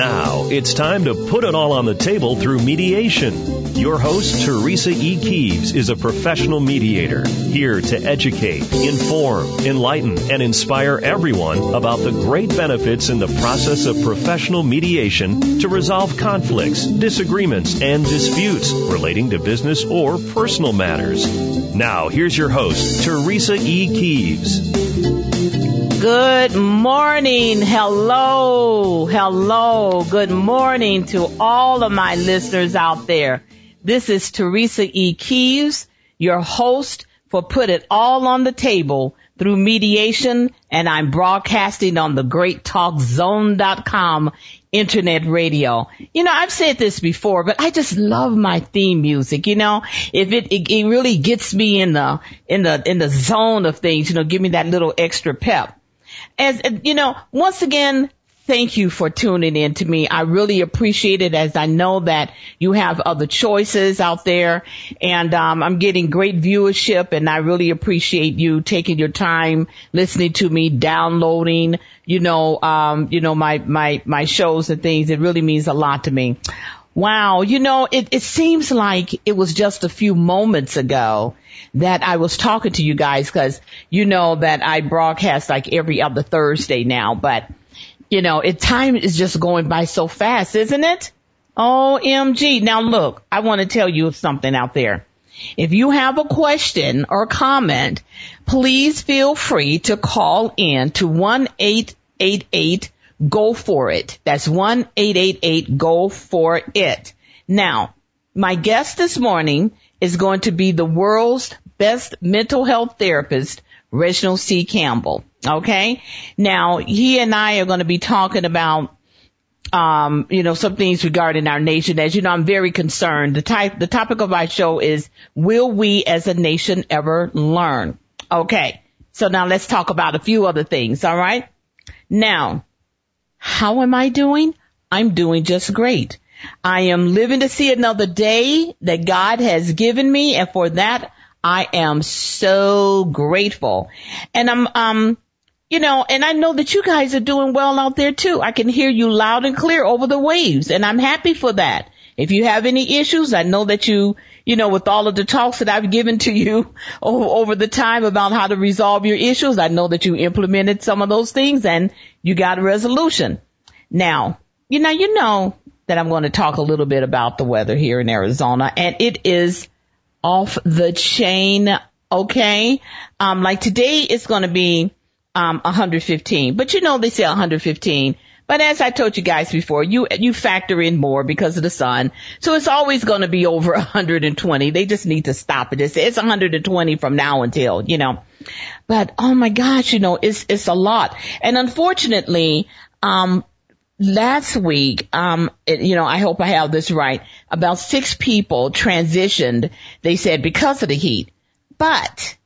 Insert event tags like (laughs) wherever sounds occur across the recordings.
Now, it's time to put it all on the table through mediation. Your host, Teresa E. Keeves, is a professional mediator, here to educate, inform, enlighten, and inspire everyone about the great benefits in the process of professional mediation to resolve conflicts, disagreements, and disputes relating to business or personal matters. Now, here's your host, Teresa E. Keeves. Good morning. Hello. Hello. Good morning to all of my listeners out there. This is Teresa E. Keeves, your host for Put It All on the Table through mediation and I'm broadcasting on the greattalkzone.com internet radio. You know, I've said this before, but I just love my theme music. You know, if it, it, it really gets me in the, in the, in the zone of things, you know, give me that little extra pep as you know, once again, thank you for tuning in to me. I really appreciate it as I know that you have other choices out there and um, I'm getting great viewership and I really appreciate you taking your time listening to me, downloading, you know, um, you know, my, my, my shows and things. It really means a lot to me. Wow. You know, it, it seems like it was just a few moments ago that I was talking to you guys because you know that I broadcast like every other Thursday now, but you know, it time is just going by so fast, isn't it? OMG. Now look, I want to tell you something out there. If you have a question or comment, please feel free to call in to 1-888 go for it. That's 1-888 go for it. Now, my guest this morning is going to be the world's best mental health therapist, Reginald C. Campbell. Okay. Now he and I are going to be talking about um, you know, some things regarding our nation. As you know, I'm very concerned. The type, the topic of our show is, will we as a nation ever learn? Okay. So now let's talk about a few other things. All right. Now, how am I doing? I'm doing just great. I am living to see another day that God has given me and for that I am so grateful. And I'm um you know, and I know that you guys are doing well out there too. I can hear you loud and clear over the waves and I'm happy for that. If you have any issues, I know that you, you know, with all of the talks that I've given to you (laughs) over the time about how to resolve your issues, I know that you implemented some of those things and you got a resolution. Now, you know, you know, that I'm going to talk a little bit about the weather here in Arizona and it is off the chain. Okay. Um, like today it's going to be, um, 115, but you know, they say 115. But as I told you guys before, you, you factor in more because of the sun. So it's always going to be over (laughs) 120. They just need to stop it. It's, it's 120 from now until, you know, but oh my gosh, you know, it's, it's a lot. And unfortunately, um, last week, um, it, you know, I hope I have this right. About six people transitioned. They said because of the heat, but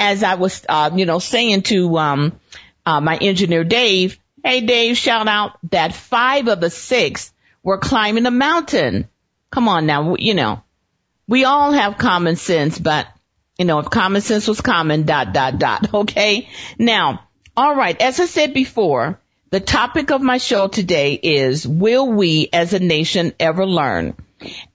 as I was, uh, you know, saying to um, uh, my engineer Dave, hey Dave, shout out that five of the six were climbing a mountain. Come on now, you know, we all have common sense, but you know, if common sense was common, dot dot dot. (laughs) Okay, now, all right. As I said before, the topic of my show today is, will we as a nation ever learn?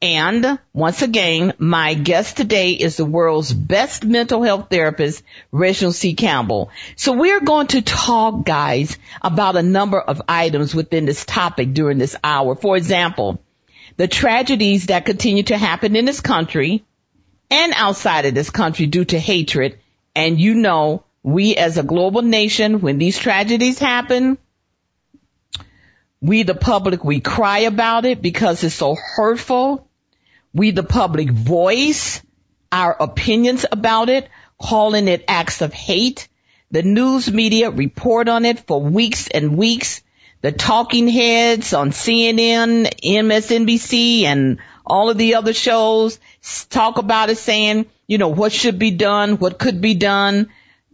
And once again, my guest today is the world's best mental health therapist, Reginald C. Campbell. So we're going to talk, guys, about a number of items within this topic during this hour. For example, the tragedies that continue to happen in this country and outside of this country due to hatred. And you know, we as a global nation, when these tragedies happen, we the public, we cry about it because it's so hurtful. We the public voice our opinions about it, calling it acts of hate. The news media report on it for weeks and weeks. The talking heads on CNN, MSNBC, and all of the other shows talk about it saying, you know, what should be done, what could be done.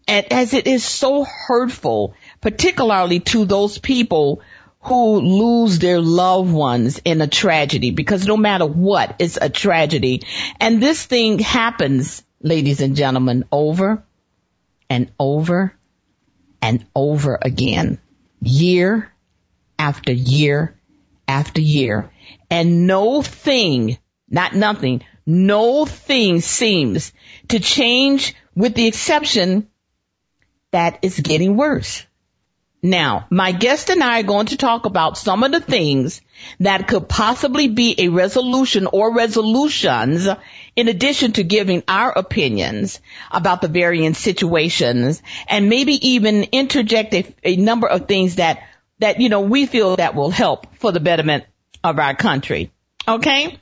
And as it is so hurtful, particularly to those people who lose their loved ones in a tragedy because no matter what, it's a tragedy. And this thing happens, ladies and gentlemen, over and over and over again, year after year after year. And no thing, not nothing, no thing seems to change with the exception that it's getting worse. Now, my guest and I are going to talk about some of the things that could possibly be a resolution or resolutions in addition to giving our opinions about the varying situations and maybe even interject a, a number of things that, that, you know, we feel that will help for the betterment of our country. Okay?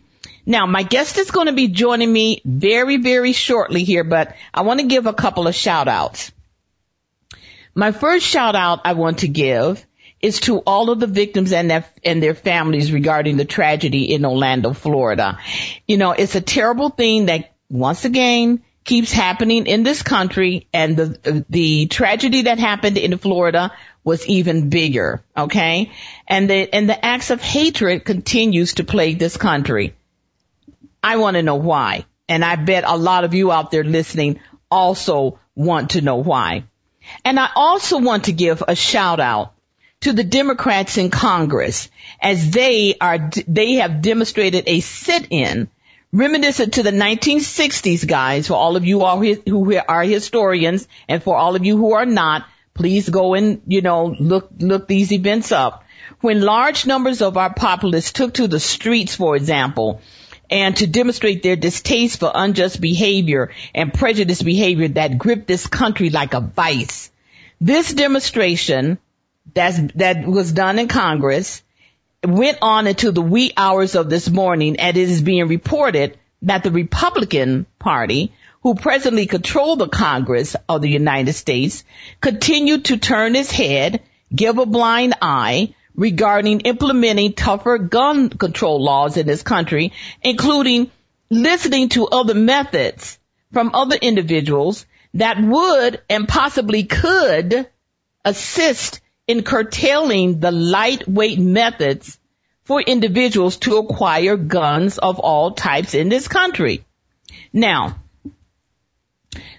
Now, my guest is going to be joining me very, very shortly here, but I want to give a couple of shout outs. My first shout out I want to give is to all of the victims and their, and their families regarding the tragedy in Orlando, Florida. You know, it's a terrible thing that once again keeps happening in this country and the, the tragedy that happened in Florida was even bigger. Okay. And the, and the acts of hatred continues to plague this country. I want to know why. And I bet a lot of you out there listening also want to know why. And I also want to give a shout out to the Democrats in Congress as they are, they have demonstrated a sit-in reminiscent to the 1960s guys for all of you all who are historians and for all of you who are not, please go and, you know, look, look these events up. When large numbers of our populace took to the streets, for example, and to demonstrate their distaste for unjust behavior and prejudiced behavior that gripped this country like a vice. This demonstration that's, that was done in Congress went on into the wee hours of this morning and it is being reported that the Republican Party, who presently control the Congress of the United States, continued to turn its head, give a blind eye, regarding implementing tougher gun control laws in this country, including listening to other methods from other individuals that would and possibly could assist in curtailing the lightweight methods for individuals to acquire guns of all types in this country. Now,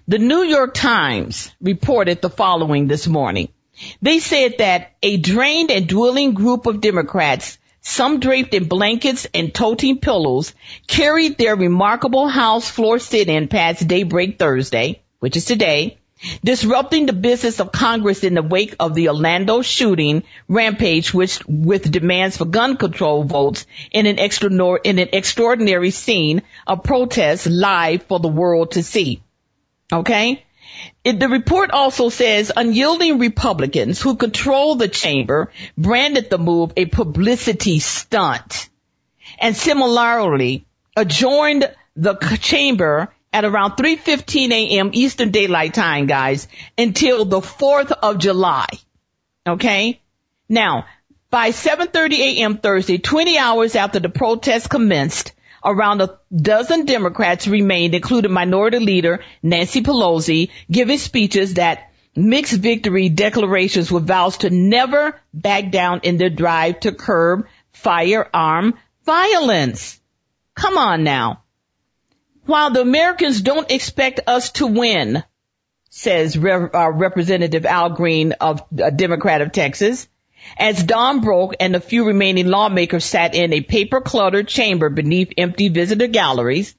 the New York Times reported the following this morning. They said that a drained and dueling group of Democrats, some draped in blankets and toting pillows, carried their remarkable House floor sit-in past daybreak Thursday, which is today, disrupting the business of Congress in the wake of the Orlando shooting rampage, which with demands for gun control votes in an, extra, in an extraordinary scene of protest live for the world to see. Okay? It, the report also says unyielding Republicans who control the chamber branded the move a publicity stunt and similarly adjourned the chamber at around 3.15 a.m. Eastern Daylight Time, guys, until the 4th of July. Okay? Now, by 7.30 a.m. Thursday, 20 hours after the protest commenced, Around a dozen Democrats remained, including Minority Leader Nancy Pelosi, giving speeches that mixed victory declarations with vows to never back down in their drive to curb firearm violence. Come on now. While the Americans don't expect us to win, says Re- uh, Representative Al Green of uh, Democrat of Texas, as dawn broke and the few remaining lawmakers sat in a paper cluttered chamber beneath empty visitor galleries,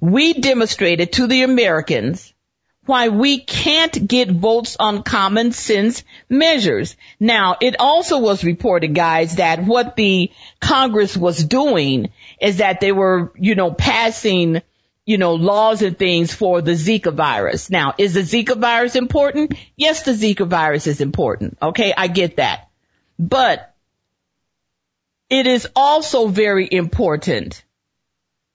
we demonstrated to the Americans why we can't get votes on common sense measures. Now, it also was reported, guys, that what the Congress was doing is that they were, you know, passing you know, laws and things for the Zika virus. Now, is the Zika virus important? Yes, the Zika virus is important. Okay, I get that. But it is also very important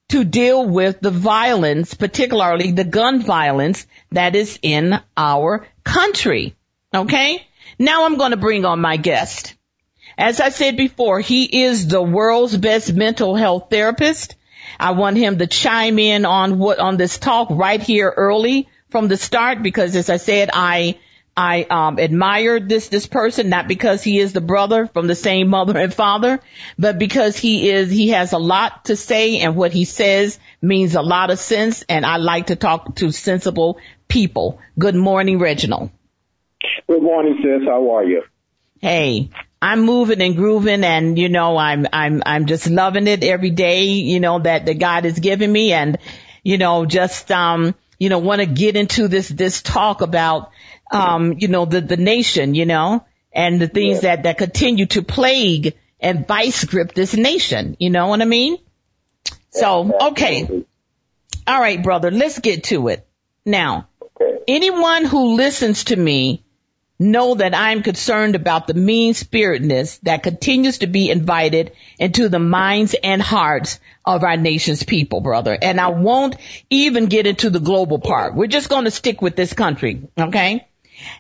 to deal with the violence, particularly the gun violence that is in our country. Okay? Now I'm going to bring on my guest. As I said before, he is the world's best mental health therapist. I want him to chime in on what, on this talk right here early from the start because as I said, I, I, um, admire this, this person, not because he is the brother from the same mother and father, but because he is, he has a lot to say and what he says means a lot of sense and I like to talk to sensible people. Good morning, Reginald. Good morning, sis. How are you? Hey, I'm moving and grooving and, you know, I'm, I'm, I'm just loving it every day, you know, that, that God has given me and, you know, just, um, you know, want to get into this, this talk about, um, you know, the, the nation, you know, and the things yeah. that, that continue to plague and vice grip this nation. You know what I mean? So, okay. All right, brother, let's get to it. Now, anyone who listens to me know that I'm concerned about the mean spiritedness that continues to be invited into the minds and hearts of our nation's people, brother. And I won't even get into the global part. We're just going to stick with this country. Okay.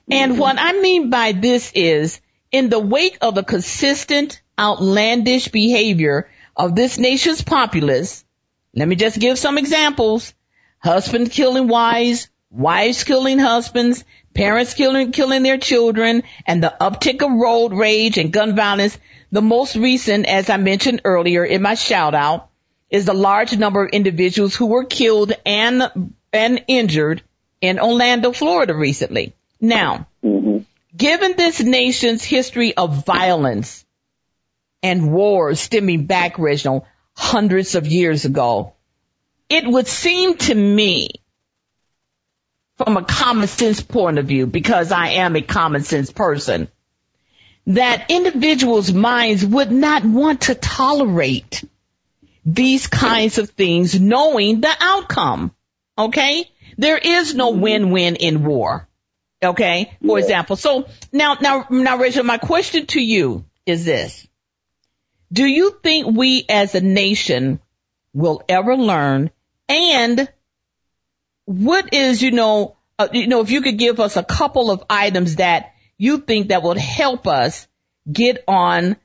And mm-hmm. what I mean by this is in the wake of the consistent outlandish behavior of this nation's populace, let me just give some examples. Husbands killing wives, wives killing husbands, parents killing, killing their children, and the uptick of road rage and gun violence. The most recent, as I mentioned earlier in my shout out, is the large number of individuals who were killed and, and injured in Orlando, Florida recently. Now, mm-hmm. given this nation's history of violence and wars stemming back, Reginald, hundreds of years ago, it would seem to me from a common sense point of view, because I am a common sense person, that individuals' minds would not want to tolerate these kinds of things knowing the outcome. Okay? There is no mm-hmm. win-win in war. Okay? For example. So now, now, now, Rachel, my question to you is this. Do you think we as a nation will ever learn and what is, you know, uh, you know, if you could give us a couple of items that you think that would help us get on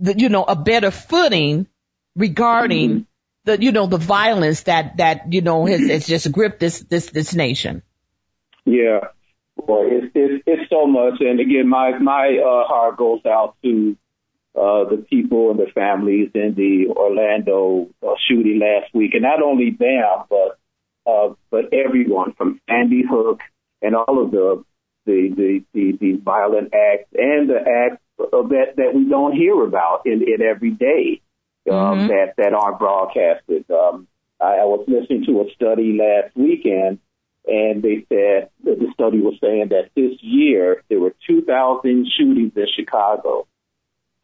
the, you know, a better footing regarding mm-hmm. the, you know, the violence that, that, you know, has, has (clears throat) just gripped this, this, this nation. Yeah. Boy, it's, it's, it's so much. And again, my, my, uh, heart goes out to, uh, the people and the families in the Orlando uh, shooting last week. And not only them, but uh, but everyone from Sandy Hook and all of the the the, the, the violent acts and the acts of that that we don't hear about in, in every day um, mm-hmm. that that aren't broadcasted. Um, I, I was listening to a study last weekend, and they said the study was saying that this year there were 2,000 shootings in Chicago.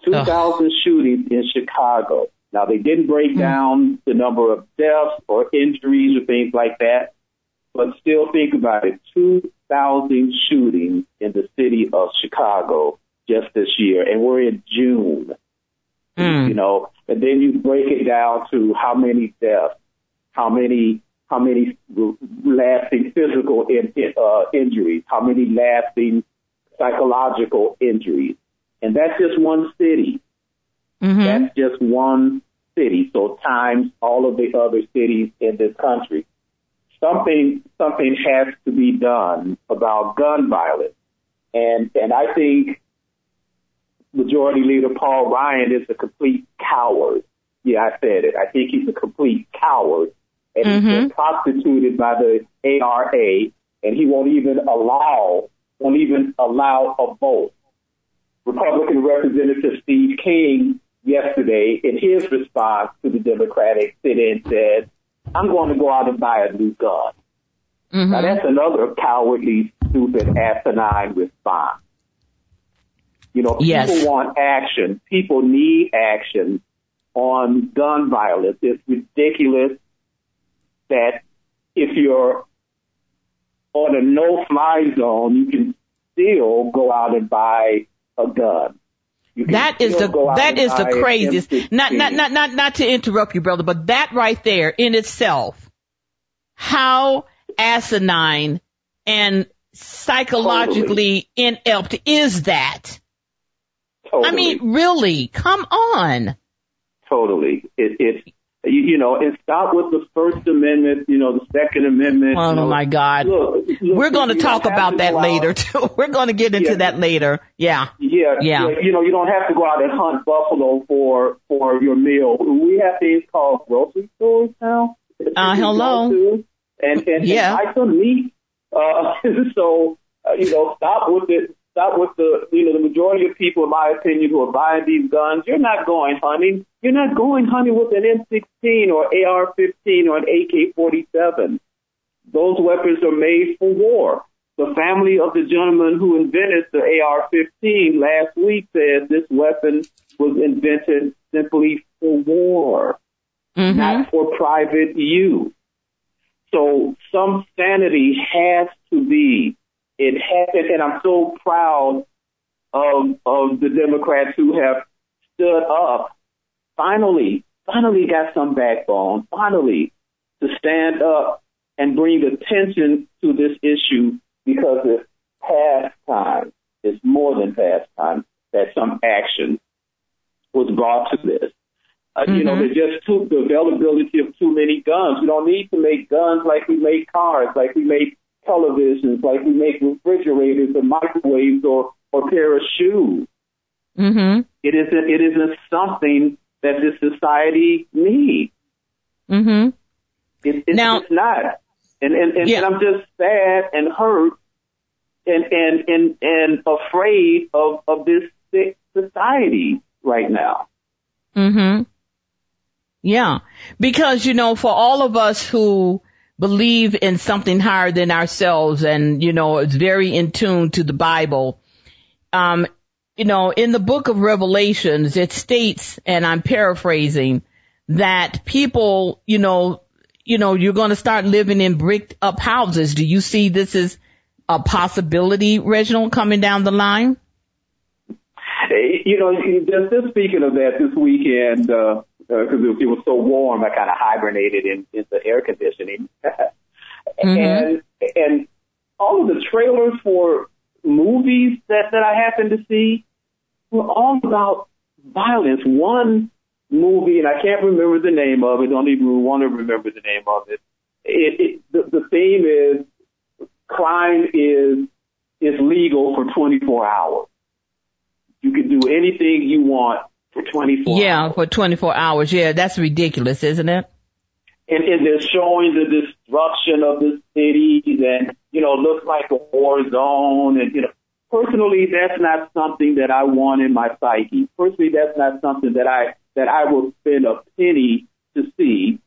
2,000 shootings in Chicago. Now they didn't break mm-hmm. down the number of deaths or injuries or things like that, but still think about it. 2,000 shootings in the city of Chicago just this year, and we're in June. Mm. You know, and then you break it down to how many deaths, how many how many lasting physical in, uh, injuries, how many lasting psychological injuries, and that's just one city. Mm-hmm. That's just one city. So times all of the other cities in this country. Something, something has to be done about gun violence. And, and I think Majority Leader Paul Ryan is a complete coward. Yeah, I said it. I think he's a complete coward. And mm-hmm. he's been prostituted by the NRA and he won't even allow, won't even allow a vote. Republican Representative Steve King yesterday in his response to the Democratic sit-in said, I'm going to go out and buy a new gun. Mm-hmm. Now that's another cowardly, stupid, asinine response. You know, yes. people want action. People need action on gun violence. It's ridiculous that if you're on a no-fly zone, you can still go out and buy a gun. That is the that is the craziest. Not not not not not to interrupt you, brother, but that right there in itself, how asinine and psychologically totally. inept is that? Totally. I mean, really, come on. Totally, it, you, you know, and stop with the First Amendment, you know, the Second Amendment. Oh you know, my God. Look, look, We're going to talk about that later too. (laughs) We're going to get into yeah. that later. Yeah. yeah. Yeah. You know, you don't have to go out and hunt buffalo for, for your meal. We have things called grocery stores now. Uh, hello. And, and, yeah. and some meat. Uh, (laughs) so, uh, you know, stop with it. Stop with the, you know, the majority of people, in my opinion, who are buying these guns. You're not going hunting. You're not going hunting with an M16 or AR-15 or an AK-47. Those weapons are made for war. The family of the gentleman who invented the AR-15 last week said this weapon was invented simply for war, mm-hmm. not for private use. So some sanity has to be. It has, and I'm so proud of of the Democrats who have stood up. Finally, finally got some backbone. Finally, to stand up and bring attention to this issue because it's past time. It's more than past time that some action was brought to this. Uh, mm-hmm. You know, mm-hmm. they just took the availability of too many guns. We don't need to make guns like we make cars, like we make televisions, like we make refrigerators or microwaves or or pair of shoes. Mm-hmm. It isn't. It isn't something that this society needs. Mm-hmm. It, it's, now, it's not. And and, and, yeah. and I'm just sad and hurt and and and and afraid of of this sick society right now. Mhm. Yeah. Because, you know, for all of us who believe in something higher than ourselves and, you know, it's very in tune to the Bible, um, you know, in the book of Revelations, it states, and I'm paraphrasing, that people, you know, you know, you're going to start living in bricked up houses. Do you see this as a possibility, Reginald, coming down the line? You know, just speaking of that this weekend, uh, because uh, it, it was so warm, I kind of hibernated in, in the air conditioning. (laughs) mm-hmm. And and all of the trailers for movies that that I happened to see were all about violence. One movie, and I can't remember the name of it. Don't even want to remember the name of it. It, it the, the theme is crime is is legal for 24 hours. You can do anything you want for 24 yeah, hours. for 24 hours. Yeah, that's ridiculous, isn't it? And, and they're showing the destruction of the cities and, you know, looks like a war zone. And, you know, personally, that's not something that I want in my psyche. Personally, that's not something that I, that I will spend a penny to see.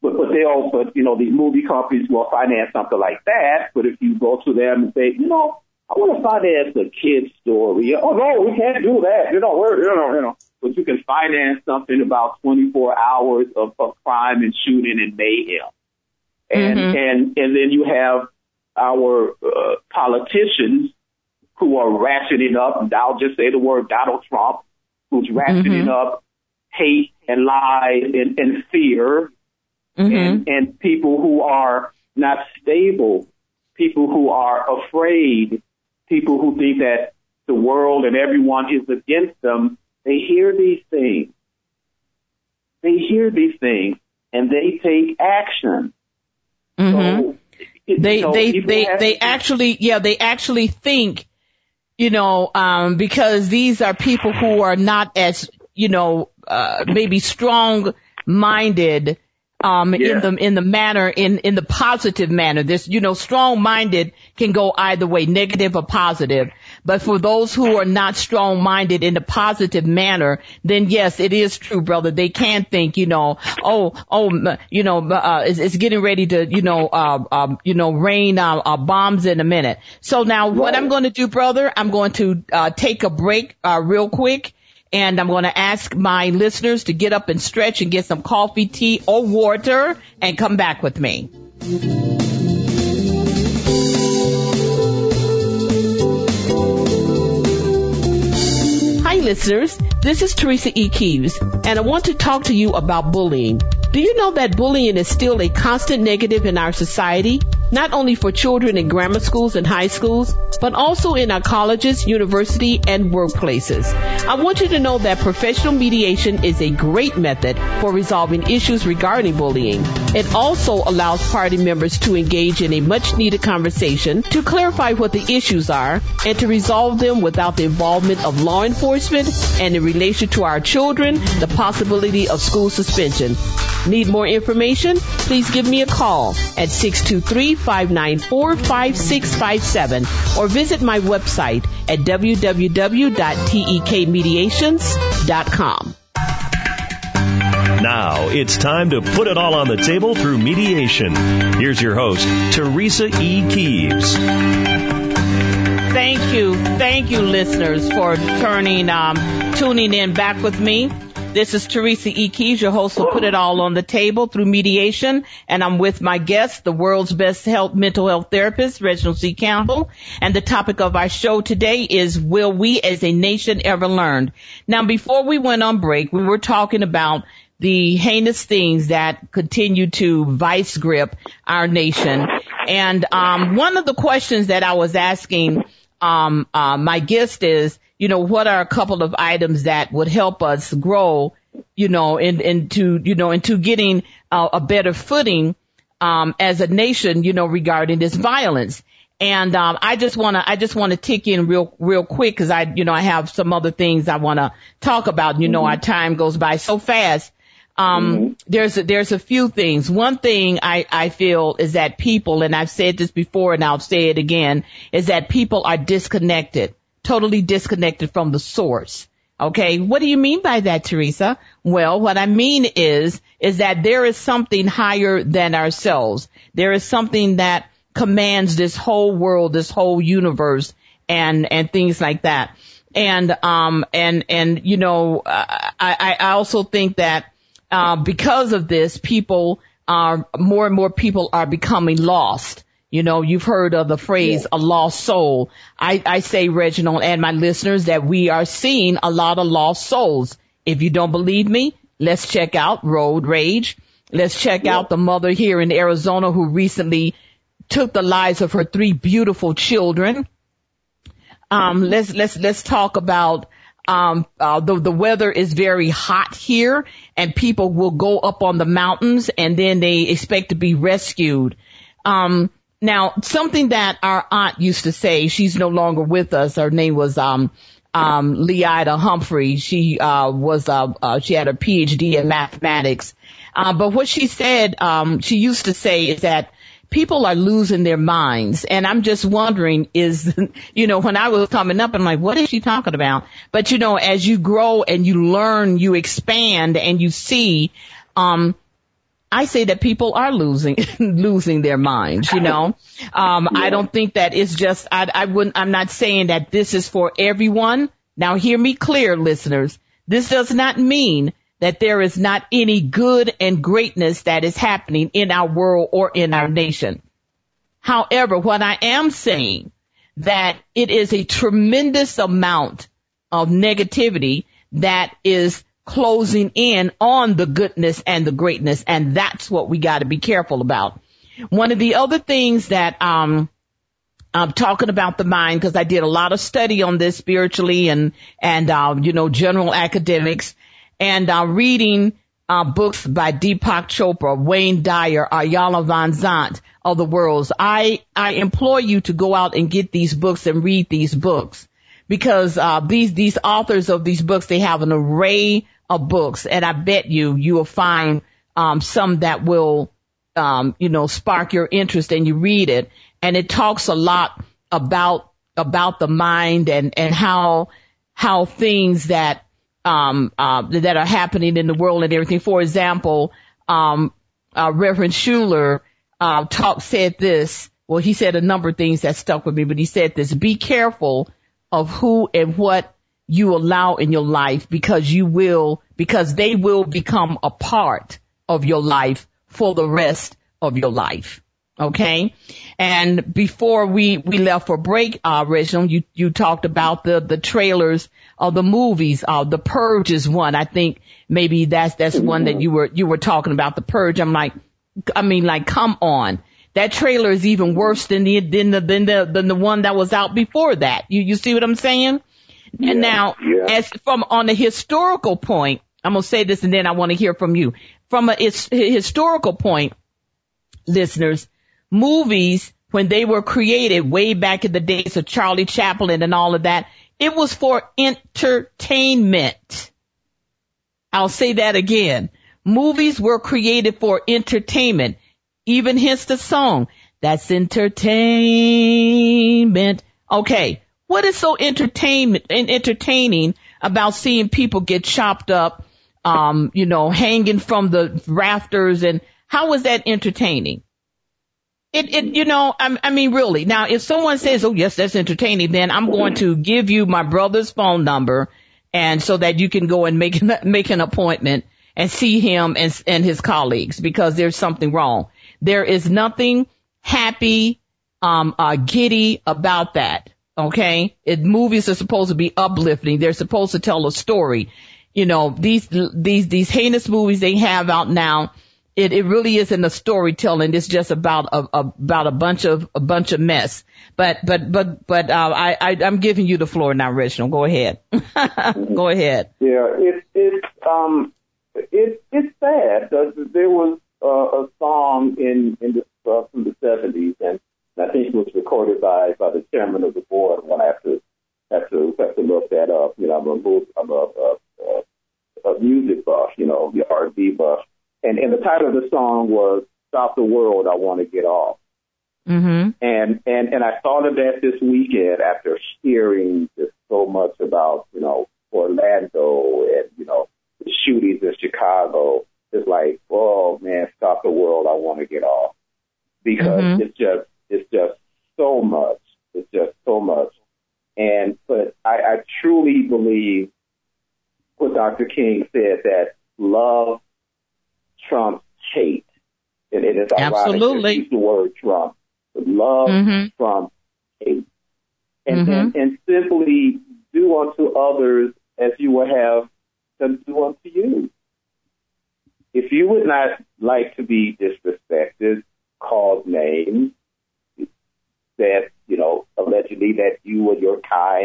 But, but they all, but, you know, these movie companies will finance something like that. But if you go to them and say, you know, I want to finance a kid's story. Oh no, we can't do that. You know, we're, you know, you know but you can finance something about 24 hours of, of crime and shooting and mayhem. And, mm-hmm. and, and then you have our uh, politicians who are ratcheting up, and I'll just say the word Donald Trump, who's ratcheting mm-hmm. up hate and lies and, and fear, mm-hmm. and, and people who are not stable, people who are afraid, people who think that the world and everyone is against them they hear these things. They hear these things and they take action. Mm-hmm. So, they you know, they they they actually yeah they actually think you know um because these are people who are not as you know uh maybe strong minded um yeah. in the in the manner in in the positive manner this you know strong minded can go either way negative or positive but for those who are not strong minded in a positive manner, then yes, it is true, brother. They can think, you know, oh, oh, you know, uh, it's, it's getting ready to, you know, uh, um, you know, rain uh, uh, bombs in a minute. So now right. what I'm going to do, brother, I'm going to uh, take a break uh, real quick. And I'm going to ask my listeners to get up and stretch and get some coffee, tea, or water and come back with me. Listeners. This is Teresa E. Keeves, and I want to talk to you about bullying. Do you know that bullying is still a constant negative in our society? Not only for children in grammar schools and high schools, but also in our colleges, university, and workplaces. I want you to know that professional mediation is a great method for resolving issues regarding bullying. It also allows party members to engage in a much needed conversation to clarify what the issues are and to resolve them without the involvement of law enforcement and in relation to our children, the possibility of school suspension. Need more information? Please give me a call at 623 559-45657 or visit my website at www.tekmediations.com. Now it's time to put it all on the table through mediation. Here's your host, Teresa E. Keeves. Thank you. Thank you, listeners, for turning, um, tuning in back with me. This is Teresa E. Keeves, your host will put it all on the table through mediation. And I'm with my guest, the world's best health, mental health therapist, Reginald C. Campbell. And the topic of our show today is, will we as a nation ever learn? Now, before we went on break, we were talking about the heinous things that continue to vice grip our nation. And, um, one of the questions that I was asking, um, uh, my guest is, you know, what are a couple of items that would help us grow, you know, in, into, you know, into getting uh, a better footing, um, as a nation, you know, regarding this violence. And, um, I just want to, I just want to tick in real, real quick because I, you know, I have some other things I want to talk about. You know, mm-hmm. our time goes by so fast. Um, mm-hmm. there's a, there's a few things. One thing I, I feel is that people, and I've said this before and I'll say it again, is that people are disconnected totally disconnected from the source. Okay. What do you mean by that, Teresa? Well, what I mean is, is that there is something higher than ourselves. There is something that commands this whole world, this whole universe and, and things like that. And, um, and, and, you know, I, I also think that, uh, because of this, people are, more and more people are becoming lost. You know, you've heard of the phrase a lost soul. I, I say, Reginald and my listeners, that we are seeing a lot of lost souls. If you don't believe me, let's check out Road Rage. Let's check out the mother here in Arizona who recently took the lives of her three beautiful children. Um, let's, let's, let's talk about, um, uh, the, the weather is very hot here and people will go up on the mountains and then they expect to be rescued. Um, now, something that our aunt used to say, she's no longer with us. Her name was, um, um, Leida Humphrey. She, uh, was, uh, uh, she had a PhD in mathematics. Uh, but what she said, um, she used to say is that people are losing their minds. And I'm just wondering is, (laughs) you know, when I was coming up, I'm like, what is she talking about? But you know, as you grow and you learn, you expand and you see, um, I say that people are losing, (laughs) losing their minds, you know. Um, yeah. I don't think that it's just, I, I wouldn't, I'm not saying that this is for everyone. Now hear me clear, listeners. This does not mean that there is not any good and greatness that is happening in our world or in our nation. However, what I am saying that it is a tremendous amount of negativity that is closing in on the goodness and the greatness. And that's what we got to be careful about. One of the other things that, um, I'm talking about the mind because I did a lot of study on this spiritually and, and, uh, you know, general academics and, uh, reading, uh, books by Deepak Chopra, Wayne Dyer, Iyanla Vanzant of the worlds. I, I implore you to go out and get these books and read these books because, uh, these, these authors of these books, they have an array of books, and I bet you you will find um, some that will, um, you know, spark your interest, and you read it, and it talks a lot about about the mind and and how how things that um, uh, that are happening in the world and everything. For example, um, uh, Reverend Schuller uh, said this. Well, he said a number of things that stuck with me, but he said this: "Be careful of who and what you allow in your life because you will, because they will become a part of your life for the rest of your life. Okay. And before we, we left for break, uh, Reginald, you, you talked about the, the trailers of the movies. Uh, the Purge is one. I think maybe that's, that's one that you were, you were talking about the Purge. I'm like, I mean, like, come on. That trailer is even worse than the, than the, than the, than the one that was out before that. You, you see what I'm saying? And now, yeah. as from on a historical point, I'm gonna say this and then I want to hear from you. From a historical point, listeners, movies when they were created way back in the days of Charlie Chaplin and all of that, it was for entertainment. I'll say that again. Movies were created for entertainment. Even hence the song. That's entertainment. Okay. What is so entertainment and entertaining about seeing people get chopped up, um, you know, hanging from the rafters and how is that entertaining? It, it, you know, I, I mean, really. Now, if someone says, "Oh, yes, that's entertaining," then I'm going to give you my brother's phone number, and so that you can go and make make an appointment and see him and and his colleagues because there's something wrong. There is nothing happy, um, uh, giddy about that. Okay, it, movies are supposed to be uplifting. They're supposed to tell a story. You know, these these these heinous movies they have out now it, it really isn't a storytelling. It's just about a, a, about a bunch of a bunch of mess. But but but but uh, I, I I'm giving you the floor now, Reginald. Go ahead. (laughs) Go ahead. Yeah, it's it's um it, it's sad. There was uh, a song in in the uh, from the seventies, and I think it was recorded by by the chairman of the board. When I have to have to have to look that up. You know, I'm a I'm a, a, a, a music buff. You know, the R&B buff and and the title of the song was "Stop the World, I Want to Get Off." Mm-hmm. And and and I thought of that this weekend after hearing just so much about you know Orlando and you know the shootings in Chicago. It's like, oh man, stop the world, I want to get off because mm-hmm. it's just it's just so much. It's just so much. And but I, I truly believe what Dr. King said that love trumps hate. And it is Absolutely. use the word Trump. Love mm-hmm. Trump hate. And, mm-hmm. and, and simply do unto others as you would have them do unto you. If you would not like to be disrespected, called names, that, you know, allegedly that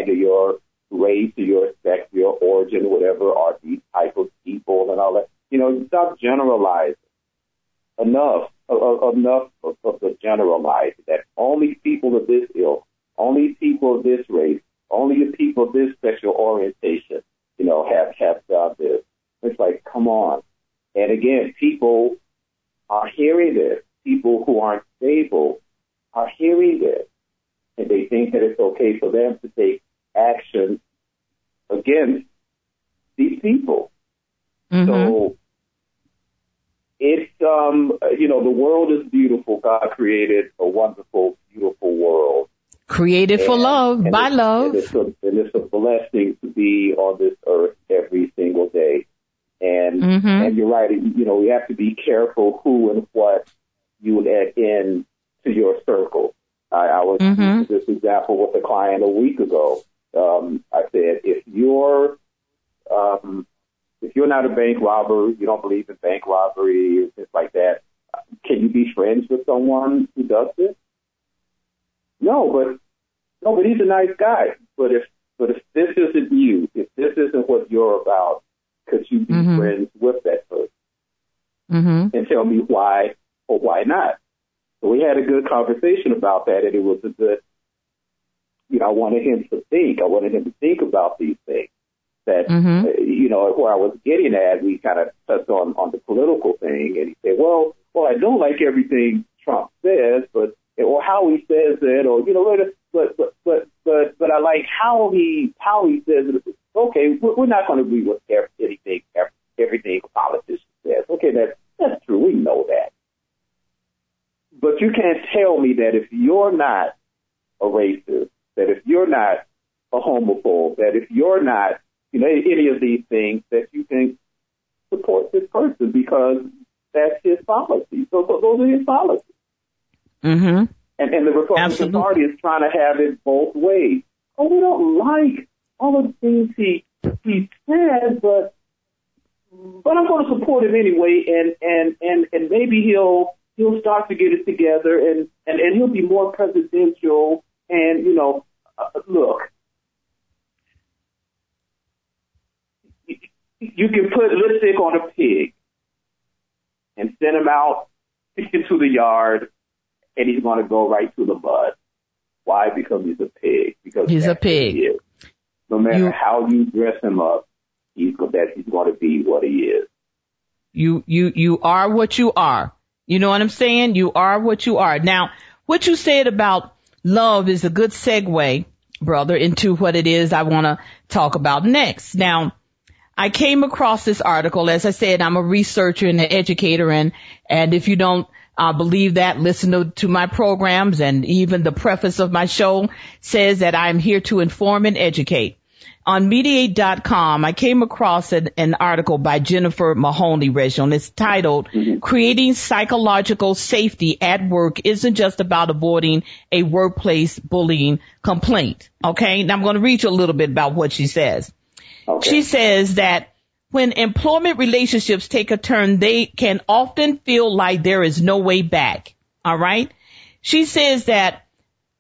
you or your race or your sex, your origin, whatever, are these type of people and all that you know, stop generalizing. Enough, uh, enough of, of the generalizing that only people of this ilk, only people of this race, only the people of this sexual orientation, you know, have have done this. It's like, come on. And again, people are hearing this. People who aren't stable are hearing this, and they think that it's okay for them to take action against these people. Mm-hmm. So it's um you know the world is beautiful. God created a wonderful, beautiful world. Created and, for love, by love. And it's, a, and it's a blessing to be on this earth every single day. And mm-hmm. and you're right. You know we have to be careful who and what you let in to your circle. I, I was mm-hmm. this example with a client a week ago. Um, I said if you're um, if you're not a bank robber, you don't believe in bank robbery or things like that, can you be friends with someone who does this? No, but no, but he's a nice guy. But if but if this isn't you, if this isn't what you're about, could you be mm-hmm. friends with that person? Mm-hmm. And tell me why or why not. So we had a good conversation about that, and it was a good. You know, I wanted him to think. I wanted him to think about these things that mm-hmm. uh, you know where I was getting at. We kind of touched on on the political thing, and he said, "Well, well, I don't like everything Trump says, but or how he says it, or you know, but but but but but I like how he how he says it. Okay, we're not going to agree with anything everything a politician says. Okay, that's that's true. We know that, but you can't tell me that if you're not a racist, that if you're not a homophobe, that if you're not you know, any of these things that you can support this person because that's his policy. So those are his policies. Mm-hmm. And, and the Republican Absolutely. Party is trying to have it both ways. Oh, we don't like all of the things he he said, but but I'm going to support him anyway, and and and and maybe he'll he'll start to get it together, and and and he'll be more presidential. And you know, uh, look, you can put lipstick on a pig and send him out (laughs) into the yard, and he's going to go right to the mud. Why? Because he's a pig. Because he's a pig. No matter you, how you dress him up, he's that he's going to be what he is. You you you are what you are. You know what I'm saying? You are what you are. Now, what you said about love is a good segue, brother, into what it is I want to talk about next. Now, I came across this article. As I said, I'm a researcher and an educator and, and if you don't uh, believe that, listen to, to my programs and even the preface of my show says that I'm here to inform and educate on mediate.com, I came across an, an article by Jennifer Mahoney, Reginald. It's titled, mm-hmm. Creating Psychological Safety at Work Isn't Just About Avoiding a Workplace Bullying Complaint. Okay. Now I'm going to read you a little bit about what she says. Okay. She says that when employment relationships take a turn, they can often feel like there is no way back. All right. She says that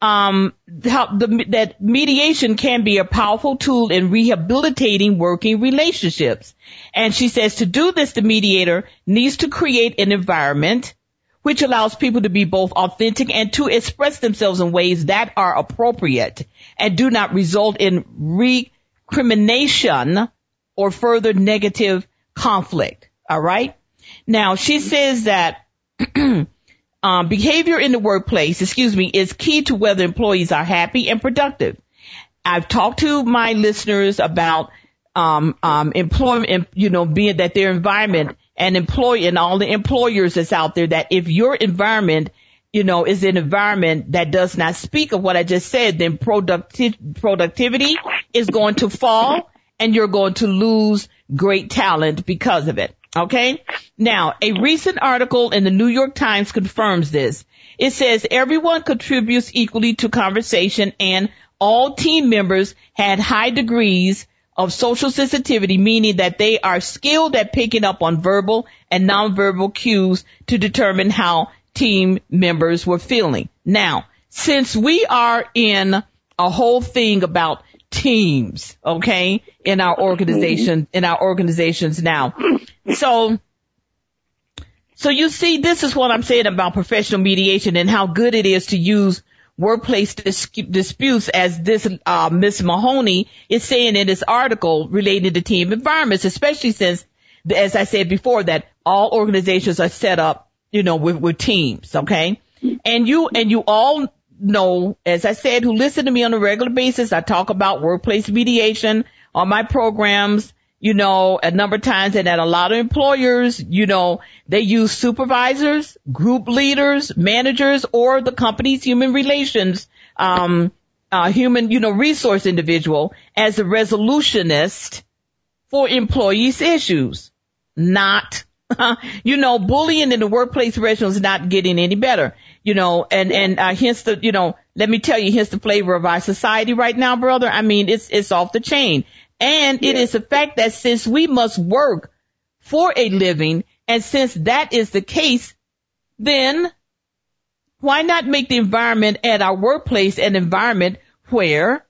um, the, that mediation can be a powerful tool in rehabilitating working relationships. And she says to do this, the mediator needs to create an environment which allows people to be both authentic and to express themselves in ways that are appropriate and do not result in recrimination or further negative conflict. All right. Now she says that (clears throat) um, behavior in the workplace, excuse me, is key to whether employees are happy and productive. I've talked to my listeners about um, um, employment, you know, being that their environment and employee and all the employers that's out there that if your environment, you know, is an environment that does not speak of what I just said, then producti- productivity is going to fall and you're going to lose great talent because of it. Okay. Now, a recent article in the New York Times confirms this. It says everyone contributes equally to conversation and all team members had high degrees of social sensitivity, meaning that they are skilled at picking up on verbal and nonverbal cues to determine how team members were feeling. Now, since we are in a whole thing about teams, okay, in our organization, in our organizations now. So, so you see, this is what I'm saying about professional mediation and how good it is to use workplace dis- disputes as this uh, Miss Mahoney is saying in this article related to team environments, especially since, as I said before, that all organizations are set up, you know, with, with teams, okay? And you, and you all know, as I said, who listen to me on a regular basis, I talk about workplace mediation on my programs, you know, a number of times and that a lot of employers, you know, they use supervisors, group leaders, managers, or the company's human relations, um, uh, human, you know, resource individual as a resolutionist for employees issues. Not, (laughs) you know, bullying in the workplace Reginald is not getting any better you know, and, and, uh, hence the, you know, let me tell you, hence the flavor of our society right now, brother. I mean, it's, it's off the chain. And yeah. it is a fact that since we must work for a living, and since that is the case, then why not make the environment at our workplace an environment where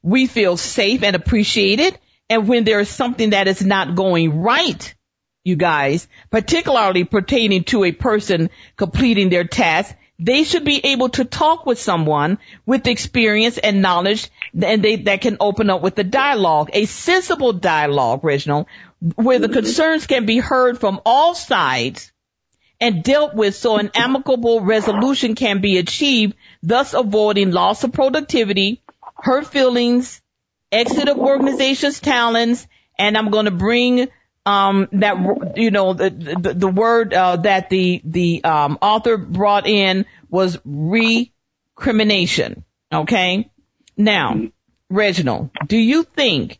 we feel safe and appreciated, and when there is something that is not going right, you guys, particularly pertaining to a person completing their task, they should be able to talk with someone with experience and knowledge and they, that can open up with a dialogue, a sensible dialogue, Reginald, where the concerns can be heard from all sides and dealt with so an amicable resolution can be achieved, thus avoiding loss of productivity, hurt feelings, exit of organization's talents, and I'm going to bring um, that you know the the, the word uh, that the the um, author brought in was recrimination. Okay, now Reginald, do you think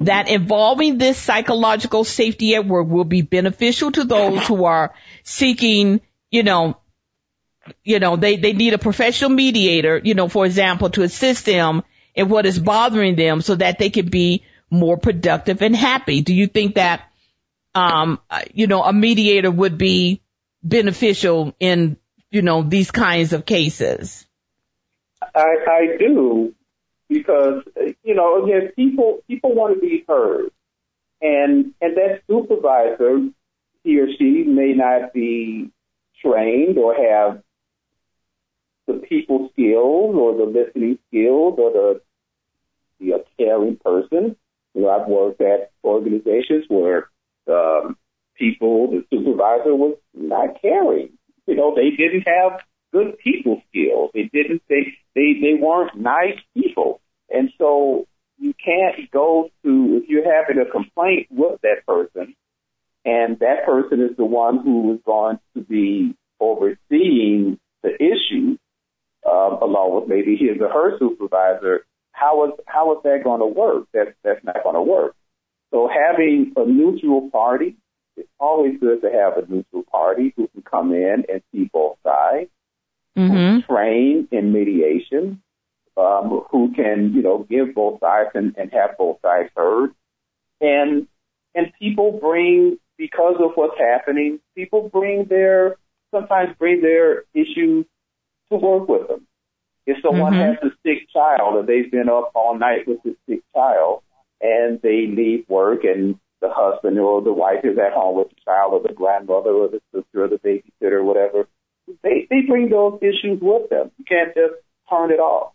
that involving this psychological safety at work will be beneficial to those who are seeking, you know, you know, they, they need a professional mediator, you know, for example, to assist them in what is bothering them so that they can be more productive and happy. Do you think that um, you know, a mediator would be beneficial in, you know, these kinds of cases? I, I do because, you know, again, people, people want to be heard and, and that supervisor, he or she may not be trained or have the people skills or the listening skills or the, the a caring person. You know, I've worked at organizations where um, people, the supervisor was not caring. You know, they didn't have good people skills. They didn't. They they they weren't nice people, and so you can't go to if you're having a complaint with that person, and that person is the one who is going to be overseeing the issue, um, along with maybe his or her supervisor. How is how is that going to work? That's that's not going to work. So having a neutral party, it's always good to have a neutral party who can come in and see both sides, Mm-hmm. train in mediation, um, who can, you know, give both sides and, and have both sides heard. And and people bring because of what's happening, people bring their sometimes bring their issues to work with them. If someone Mhm. has a sick child and they've been up all night with this sick child and they leave work and the husband or the wife is at home with the child or the grandmother or the sister or the babysitter or whatever, they, they bring those issues with them. You can't just turn it off.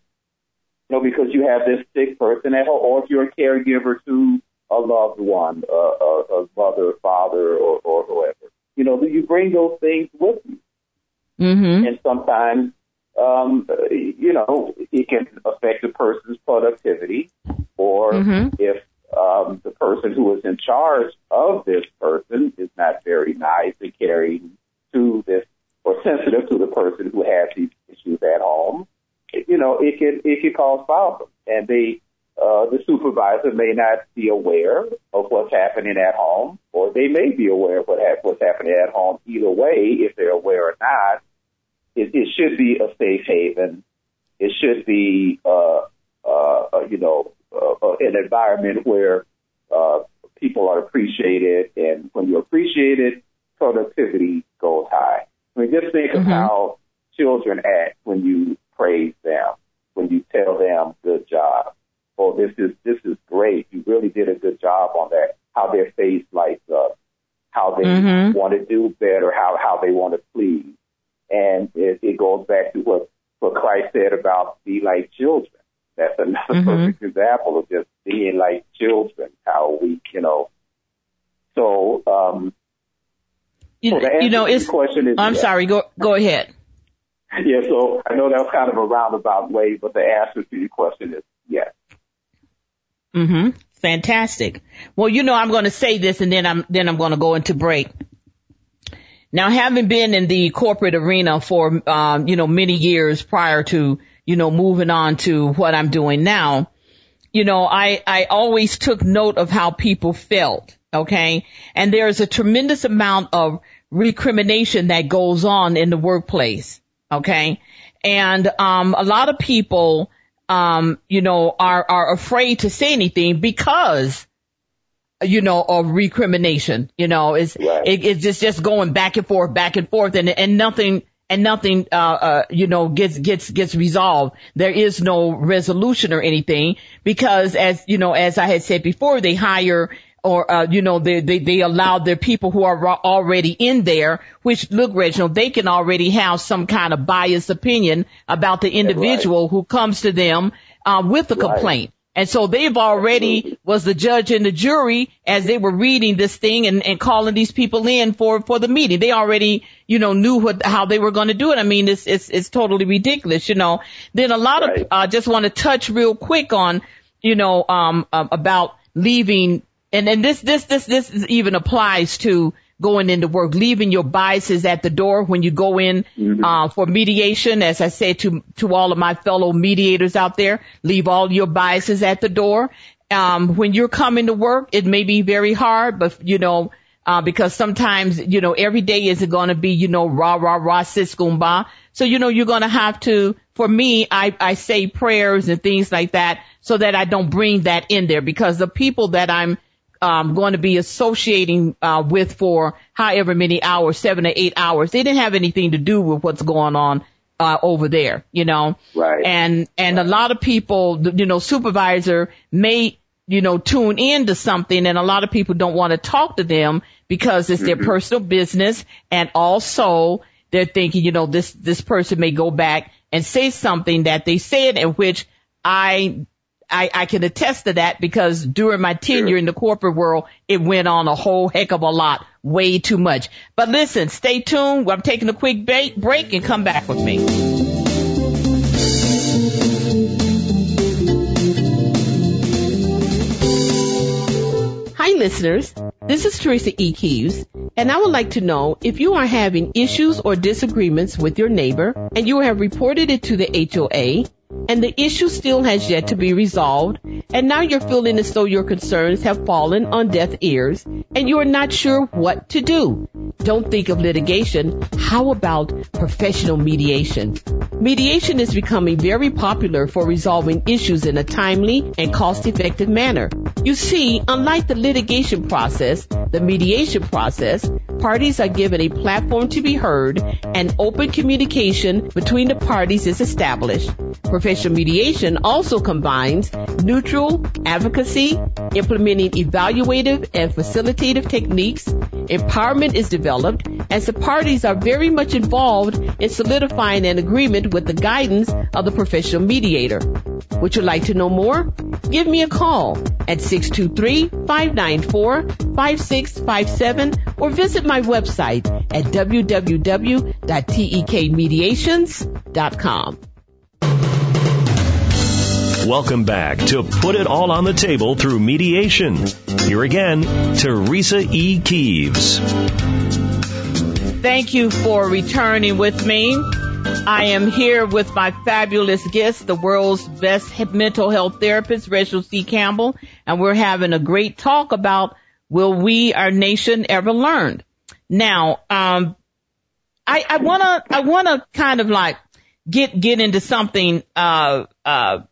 You know, because you have this sick person at home, or if you're a caregiver to a loved one, a, a, a mother, father, or, or whoever. You know, you bring those things with you. Mm-hmm. And sometimes, um, you know, it can affect a person's productivity, or Mhm. if um, the person who is in charge of this person is not very nice and caring to this or sensitive to the person who has these issues at home, you know, it can it can cause problems. And they uh, the supervisor may not be aware of what's happening at home, or they may be aware of what ha- what's happening at home. Either way, if they're aware or not, it, it should be a safe haven. It should be, uh, uh, uh, you know, uh, uh, an environment where uh, people are appreciated, and when you're appreciated, productivity goes high. I mean, just think of Mhm. how children act when you praise them, when you tell them "good job." Oh, this is this is great. You really did a good job on that. How their face lights up, how they Mhm. want to do better, how how they want to please, and it, it goes back to what what Christ said about be like children. That's another Mhm. perfect example of just being like children. How we, you know. So, um, You, so you know, it's. question is I'm sorry. Go go ahead. Yeah, so I know that was kind of a roundabout way, but the answer to your question is yes. Mm-hmm. Fantastic. Well, you know, I'm going to say this and then I'm, then I'm going to go into break. Now, having been in the corporate arena for, um, you know, many years prior to, you know, moving on to what I'm doing now, you know, I, I always took note of how people felt. Okay. And there's a tremendous amount of recrimination that goes on in the workplace. Okay. And, um, a lot of people, um, you know, are, are afraid to say anything because, you know, of recrimination. You know, it's, Right. it, it's just, just going back and forth, back and forth and, and nothing, and nothing, uh, uh, you know, gets, gets, gets resolved. There is no resolution or anything because as, you know, as I had said before, they hire or, uh, you know, they, they, they allow their people who are already in there, which look, Reginald, they can already have some kind of biased opinion about the individual who comes to them, uh, with a Right. And so they've already was the judge and the jury as they were reading this thing and, and calling these people in for, for the meeting. They already, you know, knew what, how they were going to do it. I mean, it's, it's, it's totally ridiculous, you know. Then a lot Right. of, uh, just want to touch real quick on, you know, um, um, about leaving and, and this, this, this, this even applies to going into work, leaving your biases at the door when you go in, uh, for mediation. As I said to, to all of my fellow mediators out there, leave all your biases at the door. Um, when you're coming to work, it may be very hard, but you know, uh, because sometimes, you know, every day isn't going to be, you know, rah, rah, rah, sis, siskumba. So, you know, you're going to have to, for me, I, I say prayers and things like that so that I don't bring that in there because the people that I'm, um, going to be associating, uh, with for however many hours, seven or eight hours, they didn't have anything to do with what's going on, uh, over there, you know? Right. And, and a lot of people, you know, supervisor may, you know, tune into something and a lot of people don't want to talk to them because it's their personal business and also they're thinking, you know, this, this person may go back and say something that they said in which I, I, I can attest to that because during my tenure sure. in the corporate world, it went on a whole heck of a lot, way too much. But listen, stay tuned. I'm taking a quick break and come back with me. Hi listeners, this is Teresa E. Keeves, and I would like to know if you are having issues or disagreements with your neighbor and you have reported it to the HOA and the issue still has yet to be resolved, and now you're feeling as though your concerns have fallen on deaf ears, and you are not sure what to do. Don't think of litigation. How about professional mediation? Mediation is becoming very popular for resolving issues in a timely and cost-effective manner. You see, unlike the litigation process, the mediation process, parties are given a platform to be heard and open communication between the parties is established. Professional mediation also combines neutral advocacy, implementing evaluative and facilitative techniques. Empowerment is developed as the parties are very much involved in solidifying an agreement with the guidance of the professional mediator. Would you like to know more? Give me a call at 623-594-5657 or visit my website at www.tekmediations.com. Welcome back to Put It All on the Table through Mediation. Here again, Teresa E. Keeves. Thank you for returning with me. I am here with my fabulous guest, the world's best mental health therapist, Rachel C. Campbell, and we're having a great talk about will we, our nation, ever learn? Now, um, I, I wanna, I wanna kind of like get, get into something, uh, uh,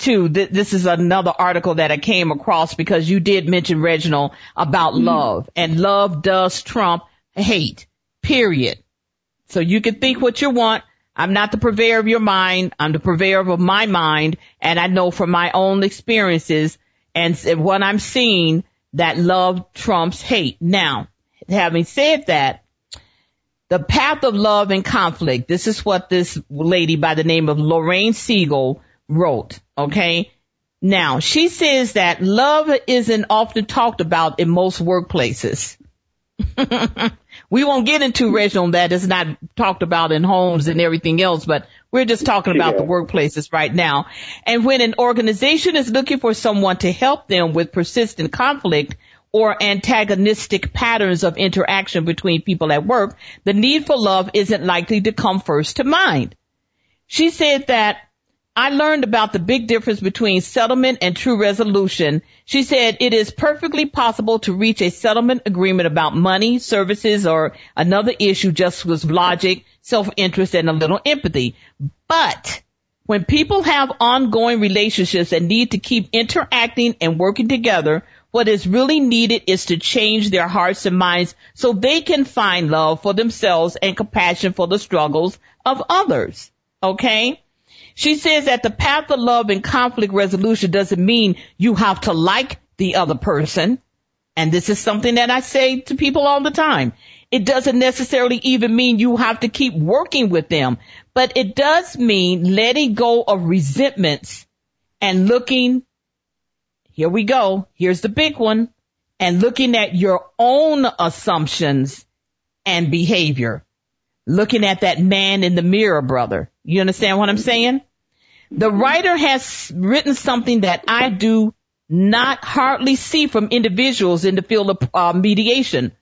too. Th- this is another article that I came across because you did mention Reginald about mm-hmm. love and love does trump hate, period. So you can think what you want. I'm not the purveyor of your mind. I'm the purveyor of my mind. And I know from my own experiences and what I'm seeing that love trumps hate. Now, having said that, the path of love and conflict. This is what this lady by the name of Lorraine Siegel wrote. Okay. Now, she says that love isn't often talked about in most workplaces. (laughs) we won't get into Reginald that is not talked about in homes and everything else, but we're just talking about yeah. the workplaces right now. And when an organization is looking for someone to help them with persistent conflict or antagonistic patterns of interaction between people at work, the need for love isn't likely to come first to mind. She said that I learned about the big difference between settlement and true resolution. She said it is perfectly possible to reach a settlement agreement about money, services, or another issue just with logic, self-interest, and a little empathy. But when people have ongoing relationships and need to keep interacting and working together, what is really needed is to change their hearts and minds so they can find love for themselves and compassion for the struggles of others. Okay? She says that the path of love and conflict resolution doesn't mean you have to like the other person. And this is something that I say to people all the time. It doesn't necessarily even mean you have to keep working with them, but it does mean letting go of resentments and looking, here we go, here's the big one, and looking at your own assumptions and behavior. Looking at that man in the mirror, brother. You understand what I'm saying? The writer has written something that I do not hardly see from individuals in the field of uh, mediation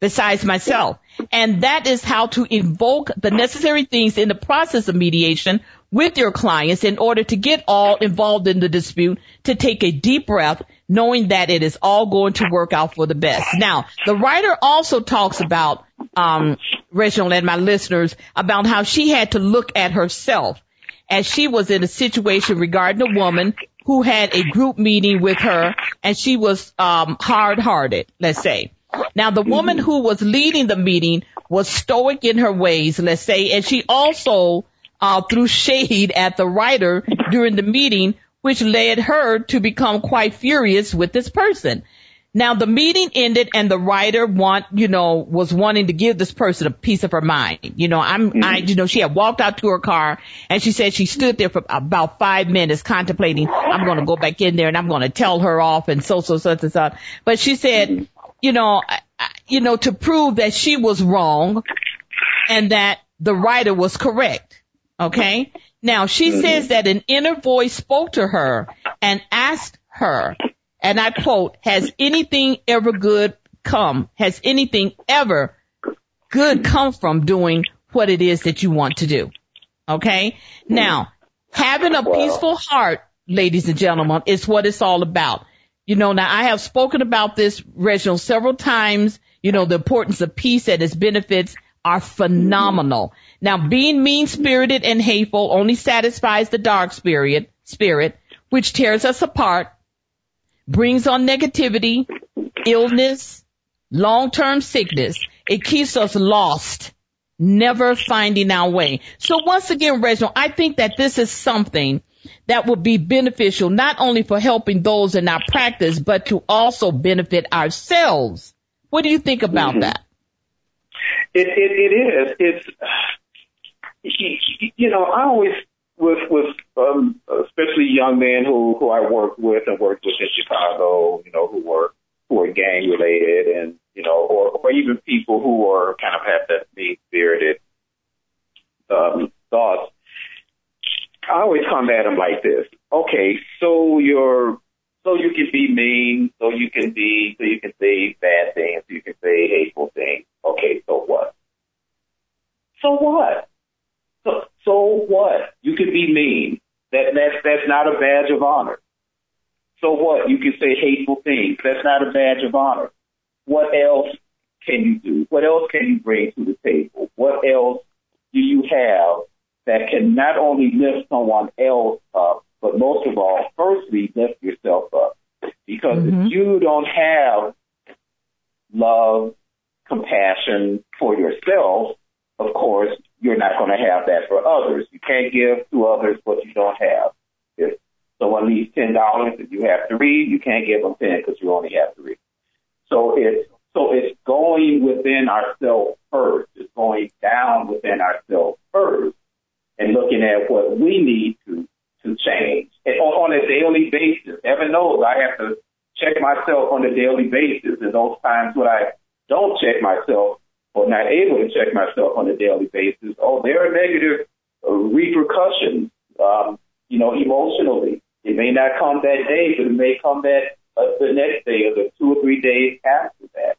besides myself. And that is how to invoke the necessary things in the process of mediation with your clients in order to get all involved in the dispute to take a deep breath knowing that it is all going to work out for the best. Now, the writer also talks about, um, Reginald and my listeners about how she had to look at herself as she was in a situation regarding a woman who had a group meeting with her and she was um, hard hearted, let's say. Now the woman who was leading the meeting was stoic in her ways, let's say, and she also uh, threw shade at the writer during the meeting, which led her to become quite furious with this person. Now the meeting ended and the writer want, you know, was wanting to give this person a piece of her mind. You know, I'm, mm-hmm. I, you know, she had walked out to her car and she said she stood there for about five minutes contemplating, I'm going to go back in there and I'm going to tell her off and so, so, such and such. But she said, mm-hmm. you know, you know, to prove that she was wrong and that the writer was correct. Okay. Now she mm-hmm. says that an inner voice spoke to her and asked her and I quote, has anything ever good come? Has anything ever good come from doing what it is that you want to do? Okay. Now, having a peaceful heart, ladies and gentlemen, is what it's all about. You know, now I have spoken about this, Reginald, several times. You know, the importance of peace and its benefits are phenomenal. Now, being mean spirited and hateful only satisfies the dark spirit, spirit, which tears us apart brings on negativity, illness, long-term sickness. It keeps us lost, never finding our way. So once again, Reginald, I think that this is something that would be beneficial not only for helping those in our practice, but to also benefit ourselves. What do you think about mm-hmm. that? It, it, it is. It's, (sighs) you know, I always with with um, especially young men who who I worked with and worked with in Chicago, you know, who were who are gang related and you know, or or even people who are kind of have that mean spirited um, thoughts. I always come at them like this. Okay, so you're so you can be mean, so you can be, so you can say bad things, so you can say hateful things. Okay, so what? So what? So, what? You can be mean. That that's that's not a badge of honor. So what? You can say hateful things. That's not a badge of honor. What else can you do? What else can you bring to the table? What else do you have that can not only lift someone else up, but most of all, firstly, lift yourself up? Because mm-hmm. if you don't have love, compassion for yourself, of course, you're not going to have that for others. You can't give to others what you don't have. If someone needs ten dollars and you have three, you can't give them ten because you only have three. So it's so it's going within ourselves first. It's going down within ourselves first, and looking at what we need to to change and on, on a daily basis. Heaven knows I have to check myself on a daily basis, and those times when I don't check myself, or not able to check myself on a daily basis, oh, there are negative uh, repercussions, um, you know, emotionally. It may not come that day, but it may come that uh, the next day or the two or three days after that.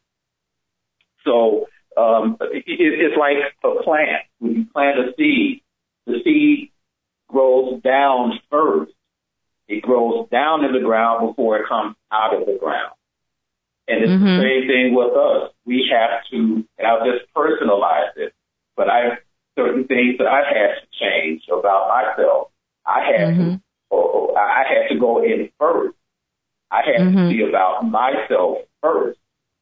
So um, it, it's like a plant. When you plant a seed, the seed grows down first. It grows down in the ground before it comes out of the ground. And it's mm-hmm. the same thing with us. We have to, and I'll just personalize it, but I have certain things that I had to change about myself. I had mm-hmm. to, or, or I had to go in first. I had mm-hmm. to see about myself first.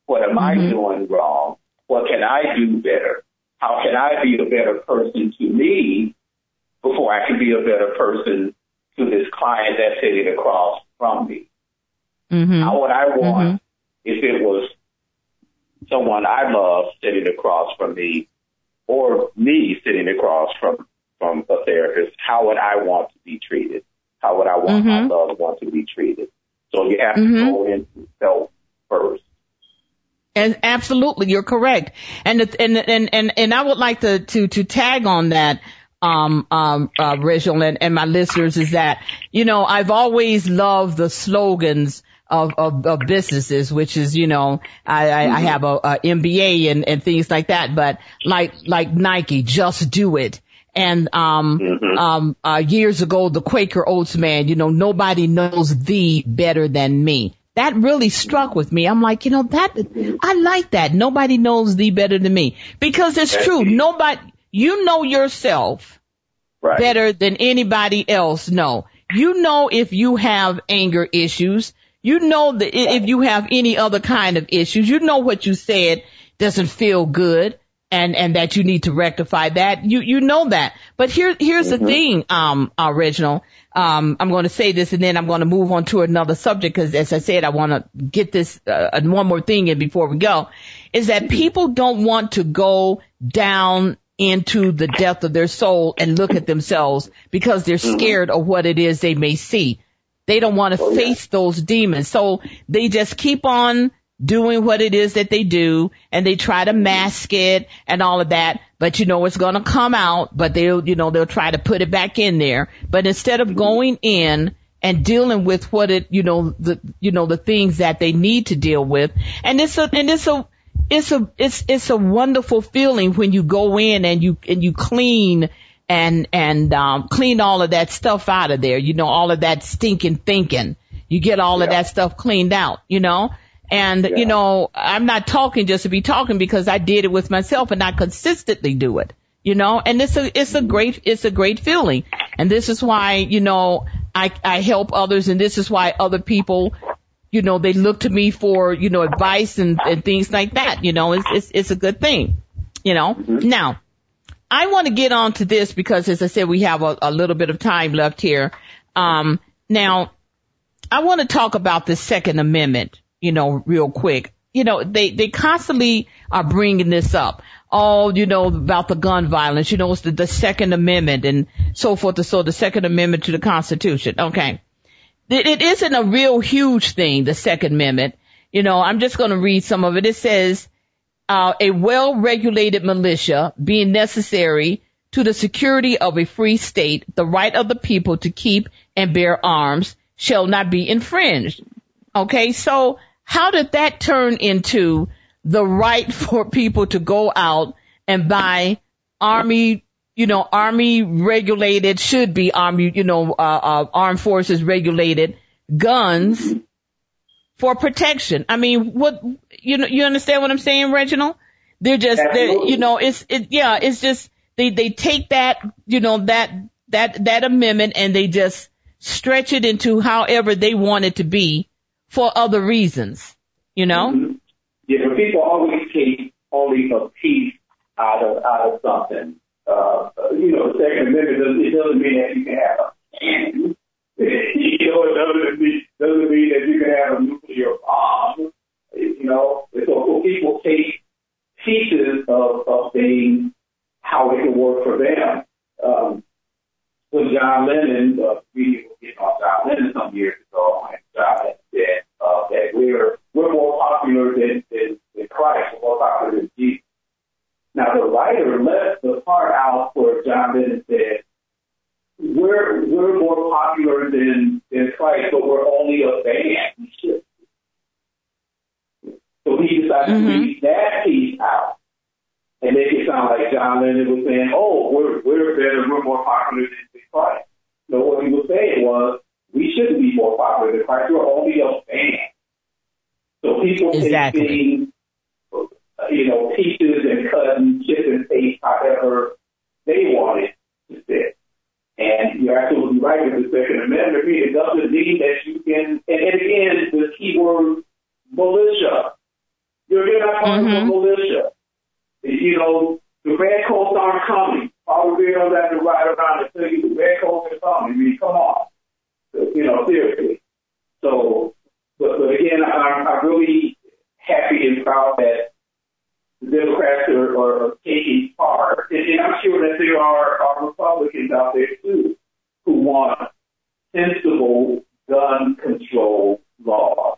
What am I mm-hmm. doing wrong? What can I do better? How can I be a better person to me before I can be a better person to this client that's sitting across from me? Mm-hmm. How would I want mm-hmm if it was someone I love sitting across from me or me sitting across from, from a therapist, how would I want to be treated? How would I want mm-hmm. my loved one to be treated? So you have mm-hmm. to go into self first. And absolutely, you're correct. And and and and and I would like to to to tag on that, um, um, uh, Rachel and, and my listeners is that you know I've always loved the slogans of, of, of businesses, which is, you know, I, I, mm-hmm. I have a, a MBA and, and things like that, but like, like Nike, just do it. And, um, mm-hmm. um, uh, years ago, the Quaker Oats man, you know, nobody knows thee better than me. That really struck with me. I'm like, you know, that, I like that. Nobody knows thee better than me because it's true. Nobody, you know yourself right. better than anybody else No, You know if you have anger issues. You know that if you have any other kind of issues, you know what you said doesn't feel good. and and that you need to rectify that. You you know that. But here here's mm-hmm. the thing, um, Reginald. Um, I'm going to say this and then I'm going to move on to another subject because as I said, I want to get this uh, one more thing in before we go. Is that people don't want to go down into the depth of their soul and look at themselves because they're mm-hmm. scared of what it is they may see. They don't want to oh, face yeah. those demons. So they just keep on doing what it is that they do and they try to mm-hmm. mask it and all of that. But you know, it's going to come out, but they'll, you know, they'll try to put it back in there. But instead of mm-hmm. going in and dealing with what it, you know, the, you know, the things that they need to deal with. And it's a, and it's a, it's a, it's, it's a wonderful feeling when you go in and you, and you clean and, and, um, clean all of that stuff out of there. You know, all of that stinking thinking. You get all yeah. of that stuff cleaned out, you know? And, yeah. you know, I'm not talking just to be talking because I did it with myself and I consistently do it, you know, and it's a, it's a great, it's a great feeling. And this is why, you know, I, I help others and this is why other people, you know, they look to me for, you know, advice and, and things like that. You know, it's, it's, it's a good thing, you know. Mm-hmm. Now, I want to get on to this because as I said, we have a, a little bit of time left here. Um, now, I want to talk about the Second Amendment you know, real quick. You know, they, they constantly are bringing this up. All, you know, about the gun violence, you know, it's the, the second amendment and so forth and so the second amendment to the constitution. Okay. It, it isn't a real huge thing, the second amendment. You know, I'm just going to read some of it. It says, uh, a well-regulated militia being necessary to the security of a free state, the right of the people to keep and bear arms shall not be infringed. Okay, so how did that turn into the right (laughs) for people to go out and buy army, you know, army regulated, should be army, you know, uh, uh, armed forces regulated guns for protection? I mean, what, you know, you understand what I'm saying, Reginald? They're just, they're, you know, it's, it, yeah, it's just, they, they take that, you know, that, that, that amendment and they just stretch it into however they want it to be for other reasons, you know? Mm-hmm. Yeah, but people always take only a piece out of out of something. Uh, you know, the Second Amendment doesn't, it doesn't mean that you can have a (laughs) you know, it doesn't mean, doesn't mean that you can have a nuclear bomb. You know, so, people take pieces of, of things, how it can work for them. Um, when John Lennon, uh, we were getting off John Lennon some years ago, and John Lennon said uh, that we're we're more popular than, than, than Christ, we're more popular than Jesus. Now the writer left the part out where John Lennon said, "We're we're more popular than than Christ, but we're only a band." So he decided mm-hmm. to leave that piece out and make it sound like John Lennon was saying, "Oh, we're we're better, we're more popular than Christ." No, what he was saying was, we shouldn't be more popular than Christ. We're only a band. So people exactly. take things, you know, pieces and cut and chip and paste however they want it to fit. And you're absolutely right with the Second Amendment. It doesn't mean that you can, and, and again, the keyword militia. You're, you're not part mm-hmm. of militia. You know, the red coats aren't coming. All the girls have to ride around and tell you the red coats are coming. I mean, come on. You know, seriously. So but, but again, I'm, I'm really happy and proud that the Democrats are, are taking part. And, and I'm sure that there are, are Republicans out there too who want sensible gun control laws.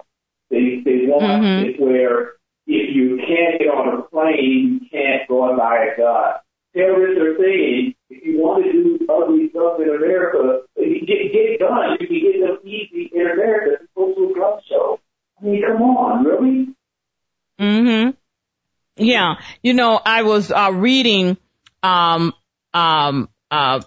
They, they want mm-hmm. it where if you can't get on a plane, you can't go and buy a gun. Terrorists are saying if you want to do ugly stuff in America, if you get, get guns. You can get them easy in America. It's Go to a gun show. I mean, come on, really? Mm-hmm. Yeah. You know, I was uh, reading, um, um, uh,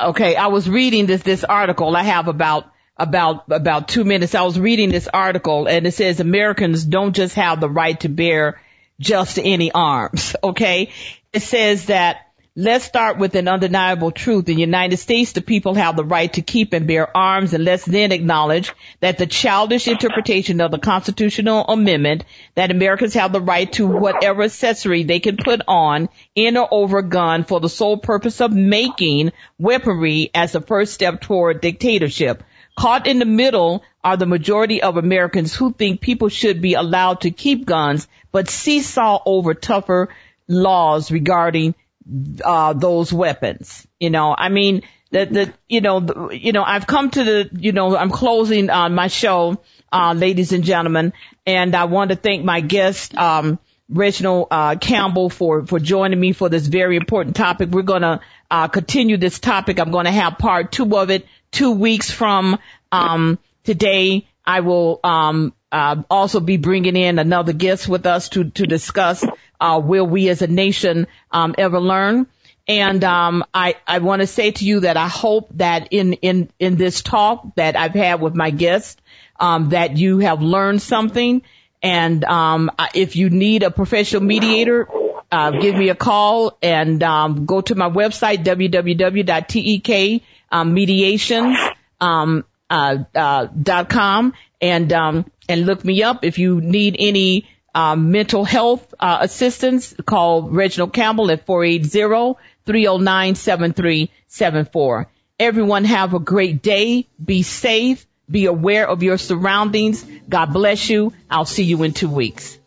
okay, I was reading this, this article I have about, about, about two minutes. I was reading this article and it says Americans don't just have the right to bear just any arms. (laughs) Okay. It says that Let's start with an undeniable truth. In the United States, the people have the right to keep and bear arms, and let's then acknowledge that the childish interpretation of the constitutional amendment that Americans have the right to whatever accessory they can put on in or over a gun for the sole purpose of making weaponry as the first step toward dictatorship. Caught in the middle are the majority of Americans who think people should be allowed to keep guns, but seesaw over tougher laws regarding uh, those weapons. You know, I mean, the, the, you know, the, you know, I've come to the, you know, I'm closing on my show, uh, ladies and gentlemen, and I want to thank my guest, um, Reginald, uh, Campbell for, for joining me for this very important topic. We're to, uh, continue this topic. I'm going to have part two of it two weeks from, um, today. I will, um, uh, also be bringing in another guest with us to, to discuss uh, will we as a nation um, ever learn? And um, I, I want to say to you that I hope that in, in, in this talk that I've had with my guest um, that you have learned something. And um, if you need a professional mediator, uh, give me a call and um, go to my website www.tekmediations.com um, uh, uh, dot com and um, and look me up if you need any um, mental health uh, assistance, call Reginald Campbell at 480-309-7374. Everyone have a great day. Be safe. Be aware of your surroundings. God bless you. I'll see you in two weeks.